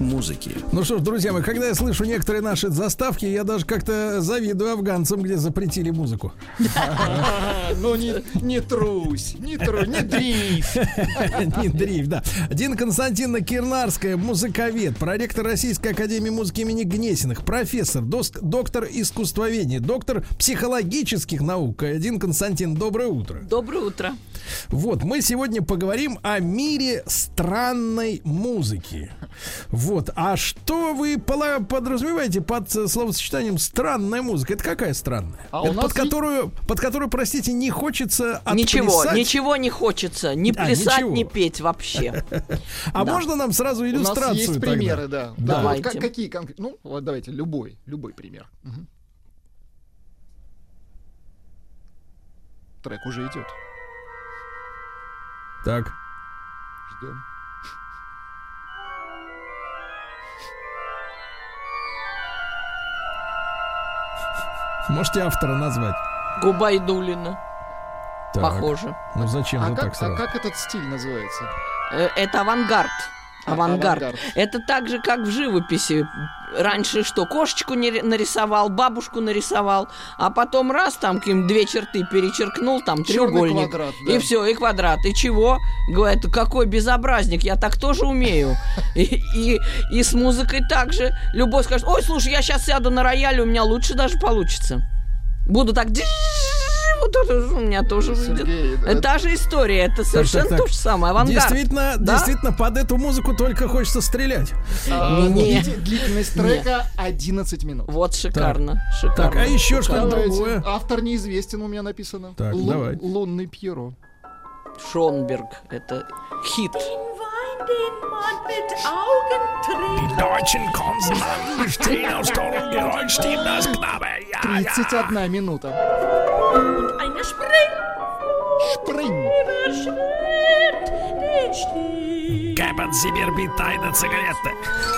музыки. Ну что ж, друзья мои, когда я слышу некоторые наши заставки, я даже как-то завидую афганцам, где запретили музыку. Ну не, не трусь, не трусь, не дрейф. Не дрейф, да. Дин Константиновна Кирнарская, музыковед, проректор Российской Академии музыки имени Гнесиных, профессор, доктор искусствоведения, доктор психологических наук. Дин Константин, доброе утро. Доброе утро. Вот, мы сегодня поговорим о мире странной музыки. Вот, а что вы подразумеваете под э, словосочетанием странная музыка? Это какая странная? А у Это нас под есть- которую, под которую, простите, не хочется Ничего, отплясать? ничего не хочется. Ни А, плясать, ничего. ни петь вообще. А Да. можно нам сразу У нас иллюстрацию есть тогда? примеры, да. Да. вот Давайте. как- какие конкретно? Ну, вот давайте, любой, любой пример. Трек уже идет. Так. Ждем. Можете автора назвать? Губайдулина. Так. Похоже. Ну зачем А же как, так а сразу? как этот стиль называется? Э, Это авангард. А, Авангард. авангард. Это так же, как в живописи. Раньше что, кошечку не- нарисовал, бабушку нарисовал, а потом раз там каким две черты перечеркнул, там Чёрный треугольник. квадрат, да. И все, и квадрат. И чего? Говорят, какой безобразник, я так тоже умею. И, и, и с музыкой также. Любой скажет, ой, слушай, я сейчас сяду на рояль, у меня лучше даже получится. Буду так... Вот это у меня тоже выйдет. Сергей, Это это- та же история, это совершенно так. то же самое. Авангард. Действительно, Да? действительно, под эту музыку только хочется стрелять. А, Не. длительность трека 11 минут. Вот шикарно, шикарно. Так, а еще что-то другое? Автор неизвестен, у меня написано. Так, Лу- давай. Лунный Пьеро. Шонберг, это хит. Trägt. Deutschen Konsonanten stehen auf Stollen, Geräusch steht das Knabe. Ja, 31 минута. Und eine Spring Stieg. Geben Sie mir bitte eine Zigarette.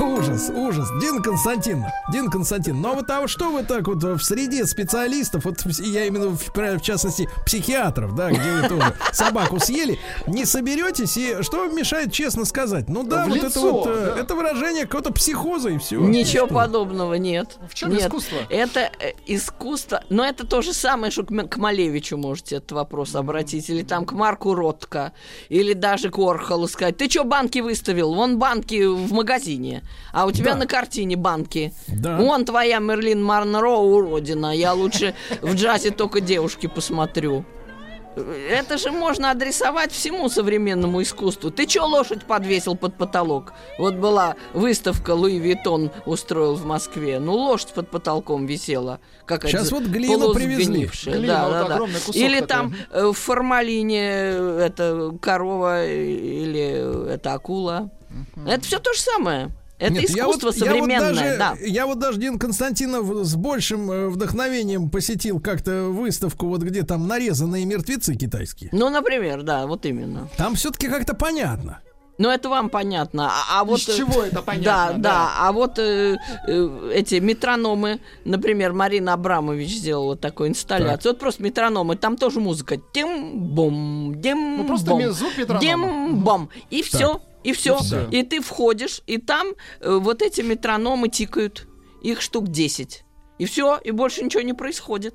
Ужас, ужас. Дин Константин, Дин Константин, ну а вот а что вы так вот в среде специалистов, вот я именно в, в частности психиатров, да, где вы тоже собаку съели, не соберетесь и что вам мешает честно сказать? Ну да, В вот это лицо, вот, э, да. это выражение какого-то психоза и все. Ничего подобного нет. В чем Нет. искусство? Это э, искусство, но это то же самое, что к, к Малевичу можете этот вопрос обратить, или там к Марку Ротко, или даже к Орхолу сказать, ты что банки выставил? Вон банки в магазине, а у тебя Да. на картине банки. Да. Вон твоя Мерлин Монро уродина, я лучше в джазе только девушки посмотрю. Это же можно адресовать всему современному искусству. Ты чё лошадь подвесил под потолок? Вот была выставка Луи Виттон устроил в Москве. Ну, лошадь под потолком висела. Как Щас вот глину привезли. Глина, вот огромный кусок Или такой. там э, в формалине э, это корова или э, это акула. Это все то же самое. Это Нет, я искусство вот- я вот современное, даже- да. Я вот даже Дин Константинов с большим э, вдохновением посетил как-то выставку, вот где там нарезанные мертвецы китайские. Ну, например, да, вот именно. Там все-таки как-то понятно. Ну, это вам понятно. А, а вот, Из э, чего это понятно? Да, да. А вот э, э, эти метрономы, например, Марина Абрамович сделала такую инсталляцию. Вот просто метрономы, там тоже музыка. Тем-бом, дем Ну, просто метронома. Дем-бом. И все. И все. И. И ты входишь, и там э, вот эти метрономы тикают. Их штук 10. И все, и больше ничего не происходит.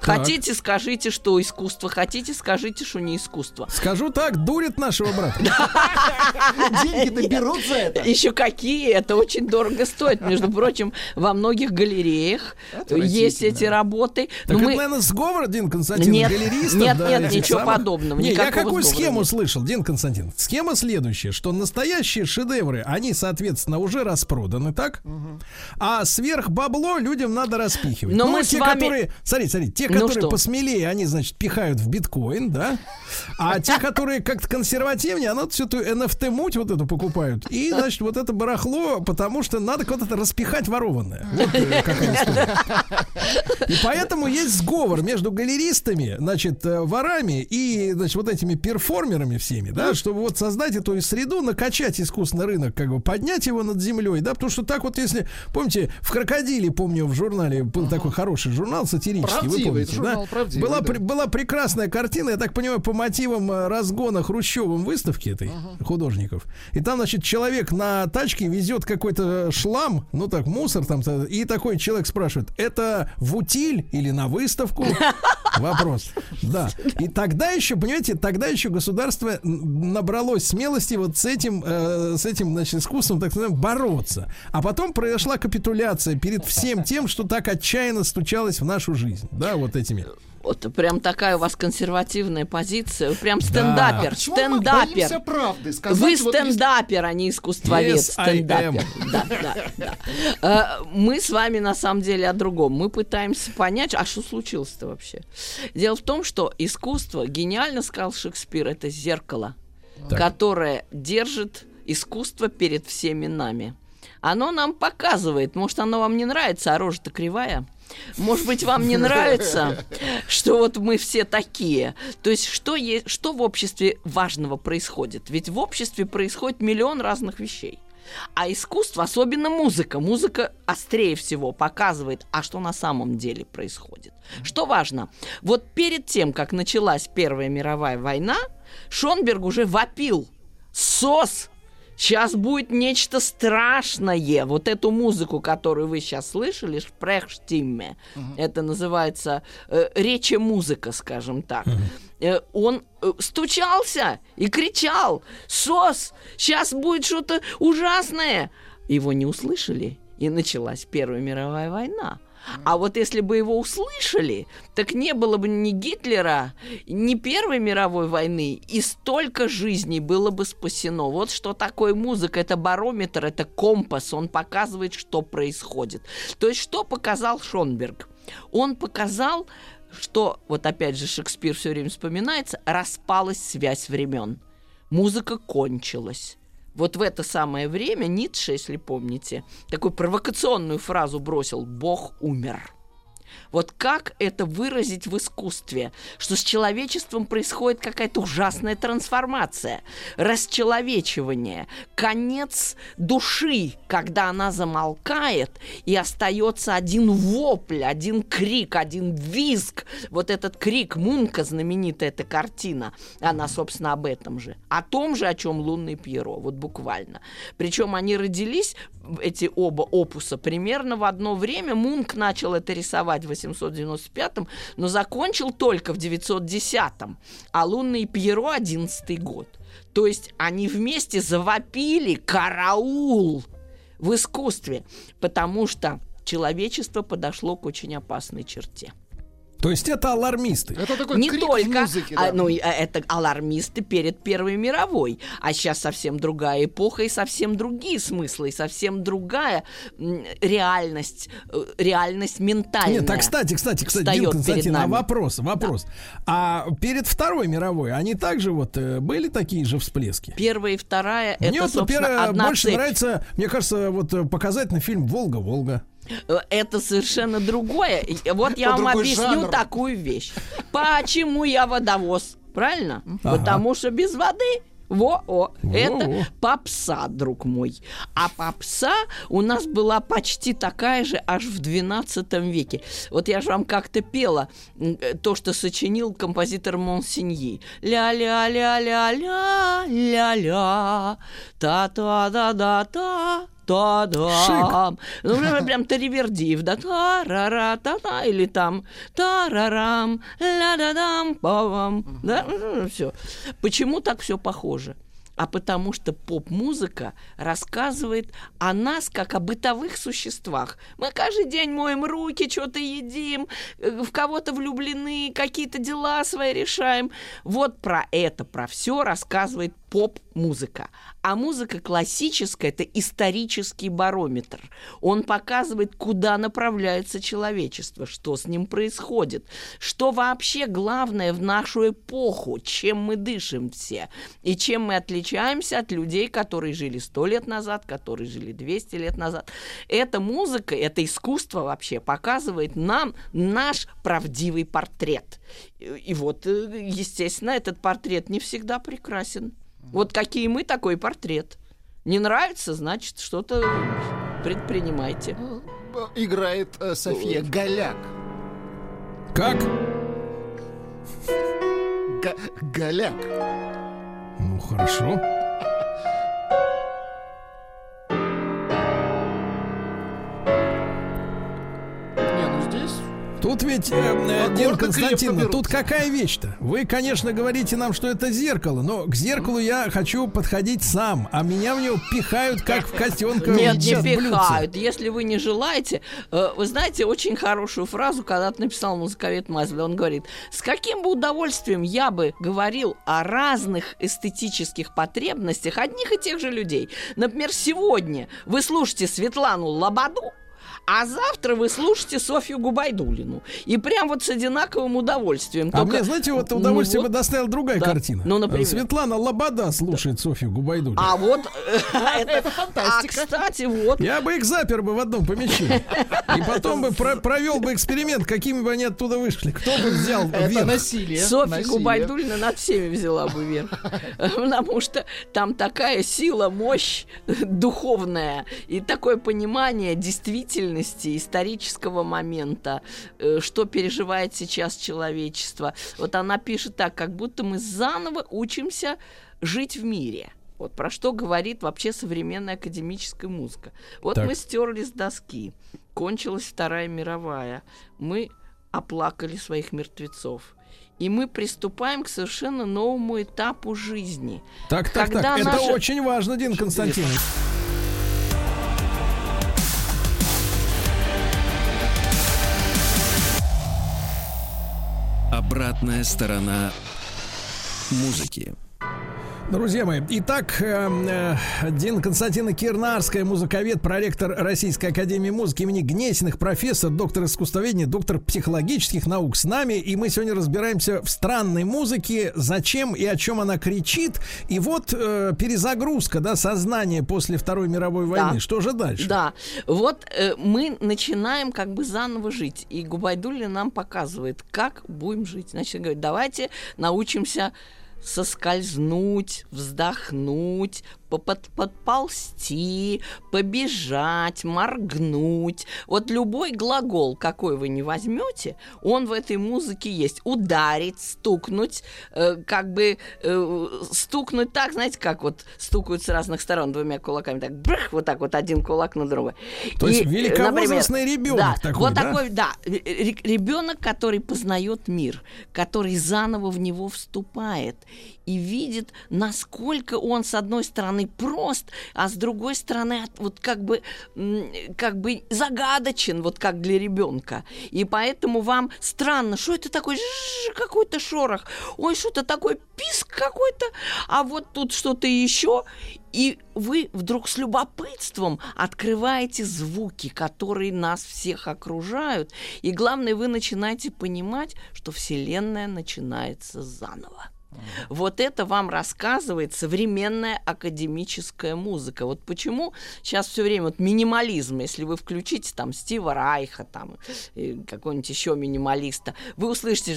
Хотите, скажите, что искусство. Хотите, скажите, что не искусство. Скажу так, дурит нашего брата. Деньги-то берут за это. Еще какие? Это очень дорого стоит. Между прочим, во многих галереях есть эти работы. Так Но это, мы- наверное, сговор, Дин Константин, галеристов, нет, нет, ничего подобного, я какую схему слышал, Дин Константин? Схема следующая, что настоящие шедевры, они, соответственно, уже распроданы, так? А сверх бабло людям надо распихивать. Но ну, мы с те, вами- смотрите, смотрите, те, Ну которые что? посмелее, они, значит, пихают в биткоин, да? А те, которые как-то консервативнее, они всю эту NFT-муть вот эту покупают. И, значит, вот это барахло, потому что надо куда-то распихать ворованное. Вот э, какая история. И поэтому есть сговор между галеристами, значит, э, ворами и, значит, вот этими перформерами всеми, да, чтобы вот создать эту среду, накачать искусственный рынок, как бы поднять его над землей, да, потому что так вот, если, помните, в «Крокодиле», помню, в журнале был такой хороший журнал сатирический, вы Правдивый, помните, журнал да? правдивый, была, да. пр- была прекрасная картина, я так понимаю, по мотивам э, разгона Хрущевым выставки этой художников. И там, значит, человек на тачке везет какой-то шлам, ну так, мусор там, и такой человек спрашивает, это в утиль или на выставку? Вопрос. Да. И тогда еще, понимаете, тогда еще государство набралось смелости вот с этим, э, с этим, значит, искусством, так называемым, бороться. А потом произошла капитуляция перед всем тем, что так отчаянно стучалось в нашу жизнь. Да, вот этими. Вот прям такая у вас консервативная позиция. Вы прям стендапер. Мы стендапер. боимся правды сказать? Вы вот стендапер, а не искусствовед. Yes, стендапер. Да, да, да. Э, Мы с вами на самом деле о другом. Мы пытаемся понять, а что случилось-то вообще? Дело в том, что искусство, гениально сказал Шекспир, это зеркало, которое держит искусство перед всеми нами. Оно нам показывает, может, оно вам не нравится, а рожа-то кривая. Может быть, вам не нравится, что вот мы все такие. То есть, что, е- что в обществе важного происходит? Ведь в обществе происходит миллион разных вещей. А искусство, особенно музыка, музыка острее всего показывает, а что на самом деле происходит. Что важно? Вот перед тем, как началась Первая мировая война, Шонберг уже вопил. СОС! Сейчас будет нечто страшное. Вот эту музыку, которую вы сейчас слышали, Шпрехштимме, это называется э, речи музыка, скажем так. Э, он э, стучался и кричал, СОС, сейчас будет что-то ужасное. Его не услышали, и началась Первая мировая война. А вот если бы его услышали, так не было бы ни Гитлера, ни Первой мировой войны, и столько жизней было бы спасено. Вот что такое музыка. Это барометр, это компас. Он показывает, что происходит. То есть, что показал Шонберг? Он показал, что, вот опять же, Шекспир все время вспоминается, распалась связь времен. Музыка кончилась. Вот в это самое время Ницше, если помните, такую провокационную фразу бросил «Бог умер». Вот как это выразить в искусстве, что с человечеством происходит какая-то ужасная трансформация, расчеловечивание, конец души, когда она замолкает и остается один вопль, один крик, один визг. Вот этот крик Мунка, знаменитая эта картина, она, собственно, об этом же. О том же, о чем «Лунный Пьеро», вот буквально. Причем они родились, эти оба опуса, примерно в одно время. Мунк начал это рисовать в 895-м, но закончил только в 910-м, а «Лунный Пьеро» 11 год. То есть они вместе завопили «Караул!» в искусстве, потому что человечество подошло к очень опасной черте. То есть это алармисты. Это такой Не крик только, музыке, а, да. ну, и, а, это алармисты перед Первой мировой, а сейчас совсем другая эпоха и совсем другие смыслы, и совсем другая реальность, э, реальность ментальная. Нет, так, кстати, кстати, кстати, Дин Константин, а вопрос, вопрос. А перед Второй мировой они также вот э, были такие же всплески? Первая и вторая, Мне это, вот, собственно, первое, одна больше цепь. нравится, мне кажется, вот э, показательный фильм «Волга-Волга». Э, Это совершенно другое. Вот я вам объясню жанр. такую вещь. Почему я водовоз? Правильно? Ага. Потому что без воды во-о, это попса, друг мой. А попса у нас была почти такая же аж в 12 веке. Вот я же вам как-то пела э, то, что сочинил композитор Монсеньи. Ля-ля-ля-ля-ля-ля-ля, та-та-да-да-та, та-да. Ну, прям, прям Таривердиев, да, та-ра-ра-та-та, или там та-ра-рам, ля-да-дам, па-вам, да, все. Почему так все похоже? А потому что поп-музыка рассказывает о нас как о бытовых существах. Мы каждый день моем руки, что-то едим, э, в кого-то влюблены, какие-то дела свои решаем. Вот про это, про все рассказывает поп-музыка. А музыка классическая – это исторический барометр. Он показывает, куда направляется человечество, что с ним происходит, что вообще главное в нашу эпоху, чем мы дышим все, и чем мы отличаемся от людей, которые жили сто лет назад, которые жили 200 лет назад. Эта музыка, это искусство вообще показывает нам наш правдивый портрет. И- вот, э, естественно, этот портрет не всегда прекрасен. Вот какие мы, такой портрет. Не нравится, значит, что-то предпринимайте. Играет э, София Голяк. Как? Га- Голяк. Ну, хорошо. Тут ведь, э, э, Дина Константиновна, тут какая вещь-то? Вы, конечно, говорите нам, что это зеркало, но к зеркалу я хочу подходить сам, а меня в него пихают, как в котенка Нет, не пихают. Если вы не желаете, э, вы знаете очень хорошую фразу, когда-то написал музыковед Мазли. Он говорит, с каким бы удовольствием я бы говорил о разных эстетических потребностях одних и тех же людей. Например, сегодня вы слушаете Светлану Лободу, а завтра вы слушаете Софью Губайдулину. И прям вот с одинаковым удовольствием. А Только- мне, знаете, вот Ну удовольствие вот. бы доставила другая Да. картина. Ну, например? Светлана Лобода слушает Софью Губайдулину. А вот... э, Это А, фантастика. кстати, вот... Я бы их запер бы в одном помещении. И потом бы про- провел бы эксперимент, какими бы они оттуда вышли. Кто бы взял Это насилие. Софья. Губайдулина над всеми взяла бы верх. Потому что там такая сила, мощь духовная и такое понимание действительности, исторического момента, э, что переживает сейчас человечество. Вот она пишет так, как будто мы заново учимся жить в мире. Вот про что говорит вообще современная академическая музыка. Вот Так. мы стерли с доски. Кончилась Вторая мировая. Мы оплакали своих мертвецов. И мы приступаем к совершенно новому этапу жизни. Так, так, Когда так. Это наши- очень важно, Дин Константинович. Обратная сторона музыки. Друзья мои, итак, э, э, Дина Константина Кирнарская, музыковед, проректор Российской Академии Музыки имени Гнесиных, профессор, доктор искусствоведения, доктор психологических наук с нами. И мы сегодня разбираемся в странной музыке, зачем и о чем она кричит. И вот э, перезагрузка, да, сознания после Второй мировой войны. Что же дальше? Да, вот э, мы начинаем как бы заново жить. И Губайдулина нам показывает, как будем жить. Значит, говорит, давайте научимся соскользнуть, вздохнуть, попод- подползти, побежать, моргнуть. Вот любой глагол, какой вы не возьмете, он в этой музыке есть. Ударить, стукнуть, э, как бы э, стукнуть так, знаете, как вот стукают с разных сторон двумя кулаками, так брых, вот так вот один кулак на другой. То есть И, э, великовозрастный например, ребенок да, такой, вот да? такой, да, ребенок, который познает мир, который заново в него вступает и видит, насколько он с одной стороны прост, а с другой стороны от- вот как бы как бы загадочен, вот как для ребенка. И поэтому вам странно, что это такое Жжж, какой-то шорох, ой, что-то такое писк какой-то, а вот тут что-то еще. И вы вдруг с любопытством открываете звуки, которые нас всех окружают. И главное, вы начинаете понимать, что Вселенная начинается заново. Вот это вам рассказывает современная академическая музыка. Вот почему сейчас все время вот минимализм, если вы включите там Стива Райха, там э, какого-нибудь еще минималиста, вы услышите.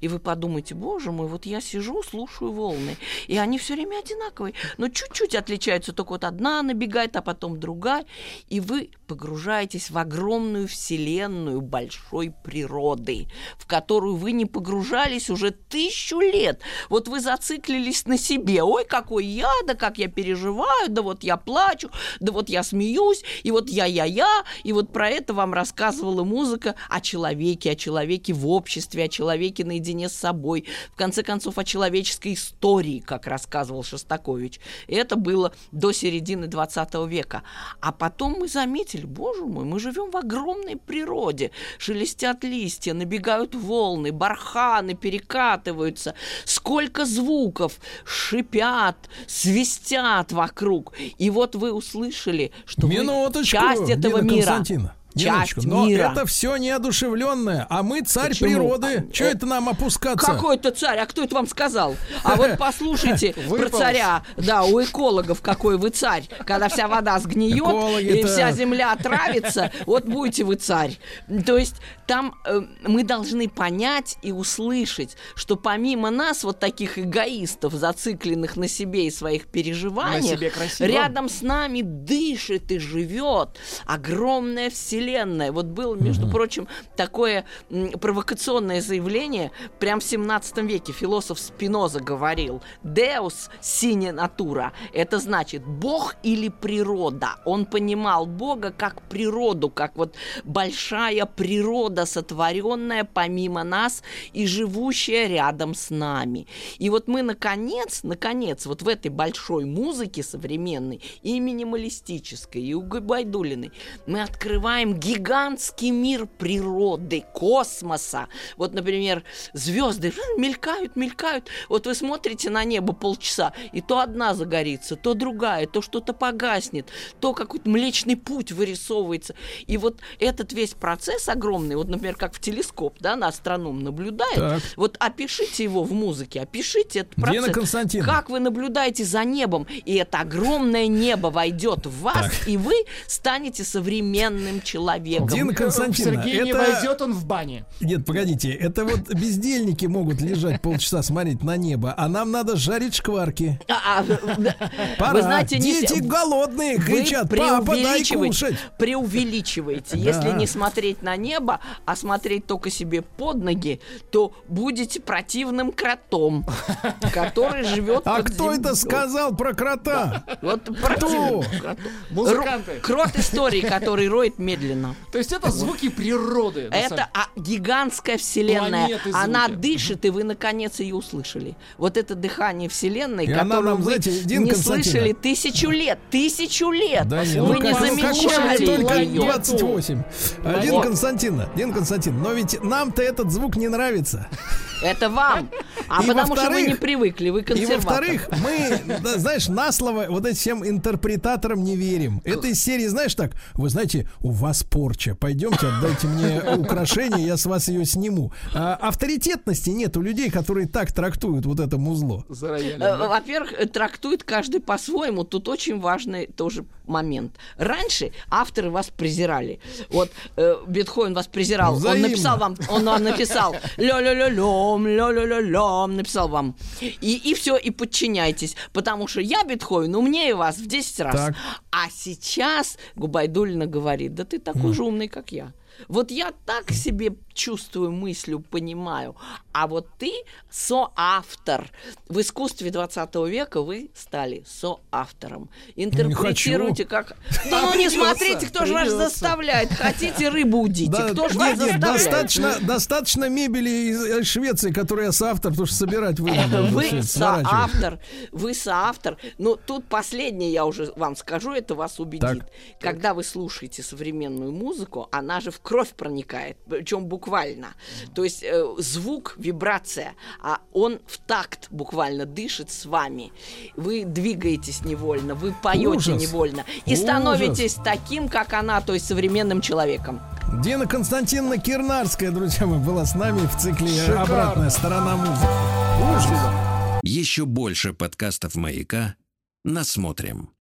И вы подумаете, боже мой, вот я сижу, слушаю волны, и они все время одинаковые, но чуть-чуть отличаются, только вот одна набегает, а потом другая, и вы погружаетесь в огромную вселенную большой природы, в которую вы не погружались уже тысячу лет. Вот вы зациклились на себе. Ой, какой я, да как я переживаю, да вот я плачу, да вот я смеюсь, и вот я-я-я, и вот про это вам рассказывала музыка о человеке, о человеке в обществе, о человеке наедине с собой, в конце концов, о человеческой истории, как рассказывал Шостакович. Это было до середины 20 века. А потом мы заметили, заметили, боже мой, мы живем в огромной природе. Шелестят листья, набегают волны, барханы перекатываются. Сколько звуков шипят, свистят вокруг. И вот вы услышали, что вы часть этого Дина мира. Константина. Часть Минуточку, но мира. это все неодушевленное, а мы царь Почему? природы. А, Че э, это нам опускаться? Какой-то царь, а кто это вам сказал? А вот послушайте про царя, да, у экологов какой вы царь. Когда вся вода сгниет и вся земля отравится, вот будете вы царь. То есть там э, мы должны понять и услышать, что помимо нас, вот таких эгоистов, зацикленных на себе и своих переживаниях, себе красиво. рядом с нами дышит и живет огромная вселенная. Вот было, между прочим, такое м, провокационное заявление прям в 17 веке. Философ Спиноза говорил «Deus sine natura» — это значит «Бог или природа». Он понимал Бога как природу, как вот большая природа, сотворенная помимо нас и живущая рядом с нами. И вот мы, наконец, наконец, вот в этой большой музыке современной и минималистической, и у Гайдулиной, мы открываем гигантский мир природы, космоса. Вот, например, звезды мелькают, мелькают. Вот вы смотрите на небо полчаса, и то одна загорится, то другая, то что-то погаснет, то какой-то млечный путь вырисовывается. И вот этот весь процесс огромный, вот, например, как в телескоп, да, на астроном наблюдает, Так. вот опишите его в музыке, опишите этот Дина процесс. Константиновна. Как вы наблюдаете за небом, и это огромное небо войдет в вас, Так. и вы станете современным человеком. Дина Константиновна, Сергей не это- войдет, он в бане. Нет, погодите, это вот бездельники могут лежать полчаса смотреть на небо, а нам надо жарить шкварки. А, а. Пора. Вы знаете, не Дети голодные Вы кричат, папа, дай кушать. Преувеличиваете. Если не смотреть на небо, а смотреть только себе под ноги, то будете противным кротом, который живет А кто это сказал про крота? Вот. Музыканты. Ру- Крот истории, который роет медленно. То есть это звуки природы. Это а, гигантская вселенная. Она дышит, и вы наконец ее услышали. Вот это дыхание вселенной, И она которую вы не слышали тысячу лет. Тысячу лет. Вы ну не замечали только ее. 28. А, Дина Вот. Константиновна, Дина Константиновна, но ведь нам-то этот звук не нравится. Это вам. А И потому что вы не привыкли, вы И консерватор. во-вторых, мы, да, знаешь, на слово вот этим всем интерпретаторам не верим. Это из серии, знаешь, так, вы знаете, у вас порча, пойдемте, отдайте мне украшение, я с вас ее сниму. А, авторитетности нет у людей, которые так трактуют вот это музло. Э, да? Во-первых, трактует каждый по-своему. Тут очень важный тоже момент. Раньше авторы вас презирали. Вот э, Бетховен вас презирал. Взаимно. Он написал вам, он вам написал ля-ля-ля-лем, ля-ля-ля-лем, написал вам. И, и все, и подчиняйтесь. Потому что я, Бетховен, умнее вас в 10 раз. Так. А сейчас Губайдулина говорит, да ты такой же умный, как я. Вот я так себе чувствую, мыслю, понимаю. А вот ты соавтор. В искусстве 20 века вы стали соавтором. Интерпретируйте как... Ну не придется, смотрите, кто же вас заставляет. Хотите рыбу удите, кто же вас заставляет? достаточно, мебели из э, Швеции, которую я соавтор, потому что собирать вы Вы соавтор, вы соавтор. Но тут последнее я уже вам скажу, это вас убедит. Когда вы слушаете современную музыку, она же в кровь проникает, причем буквально. То есть э, звук, вибрация, а он в такт буквально дышит с вами. Вы двигаетесь невольно, вы поете Ужас. невольно и Ужас. становитесь таким, как она, то есть современным человеком. Дина Константиновна Кирнарская, друзья мои, была с нами в цикле Шикарно. «Обратная сторона музыки». Ужас. Еще больше подкастов «Маяка» насмотрим.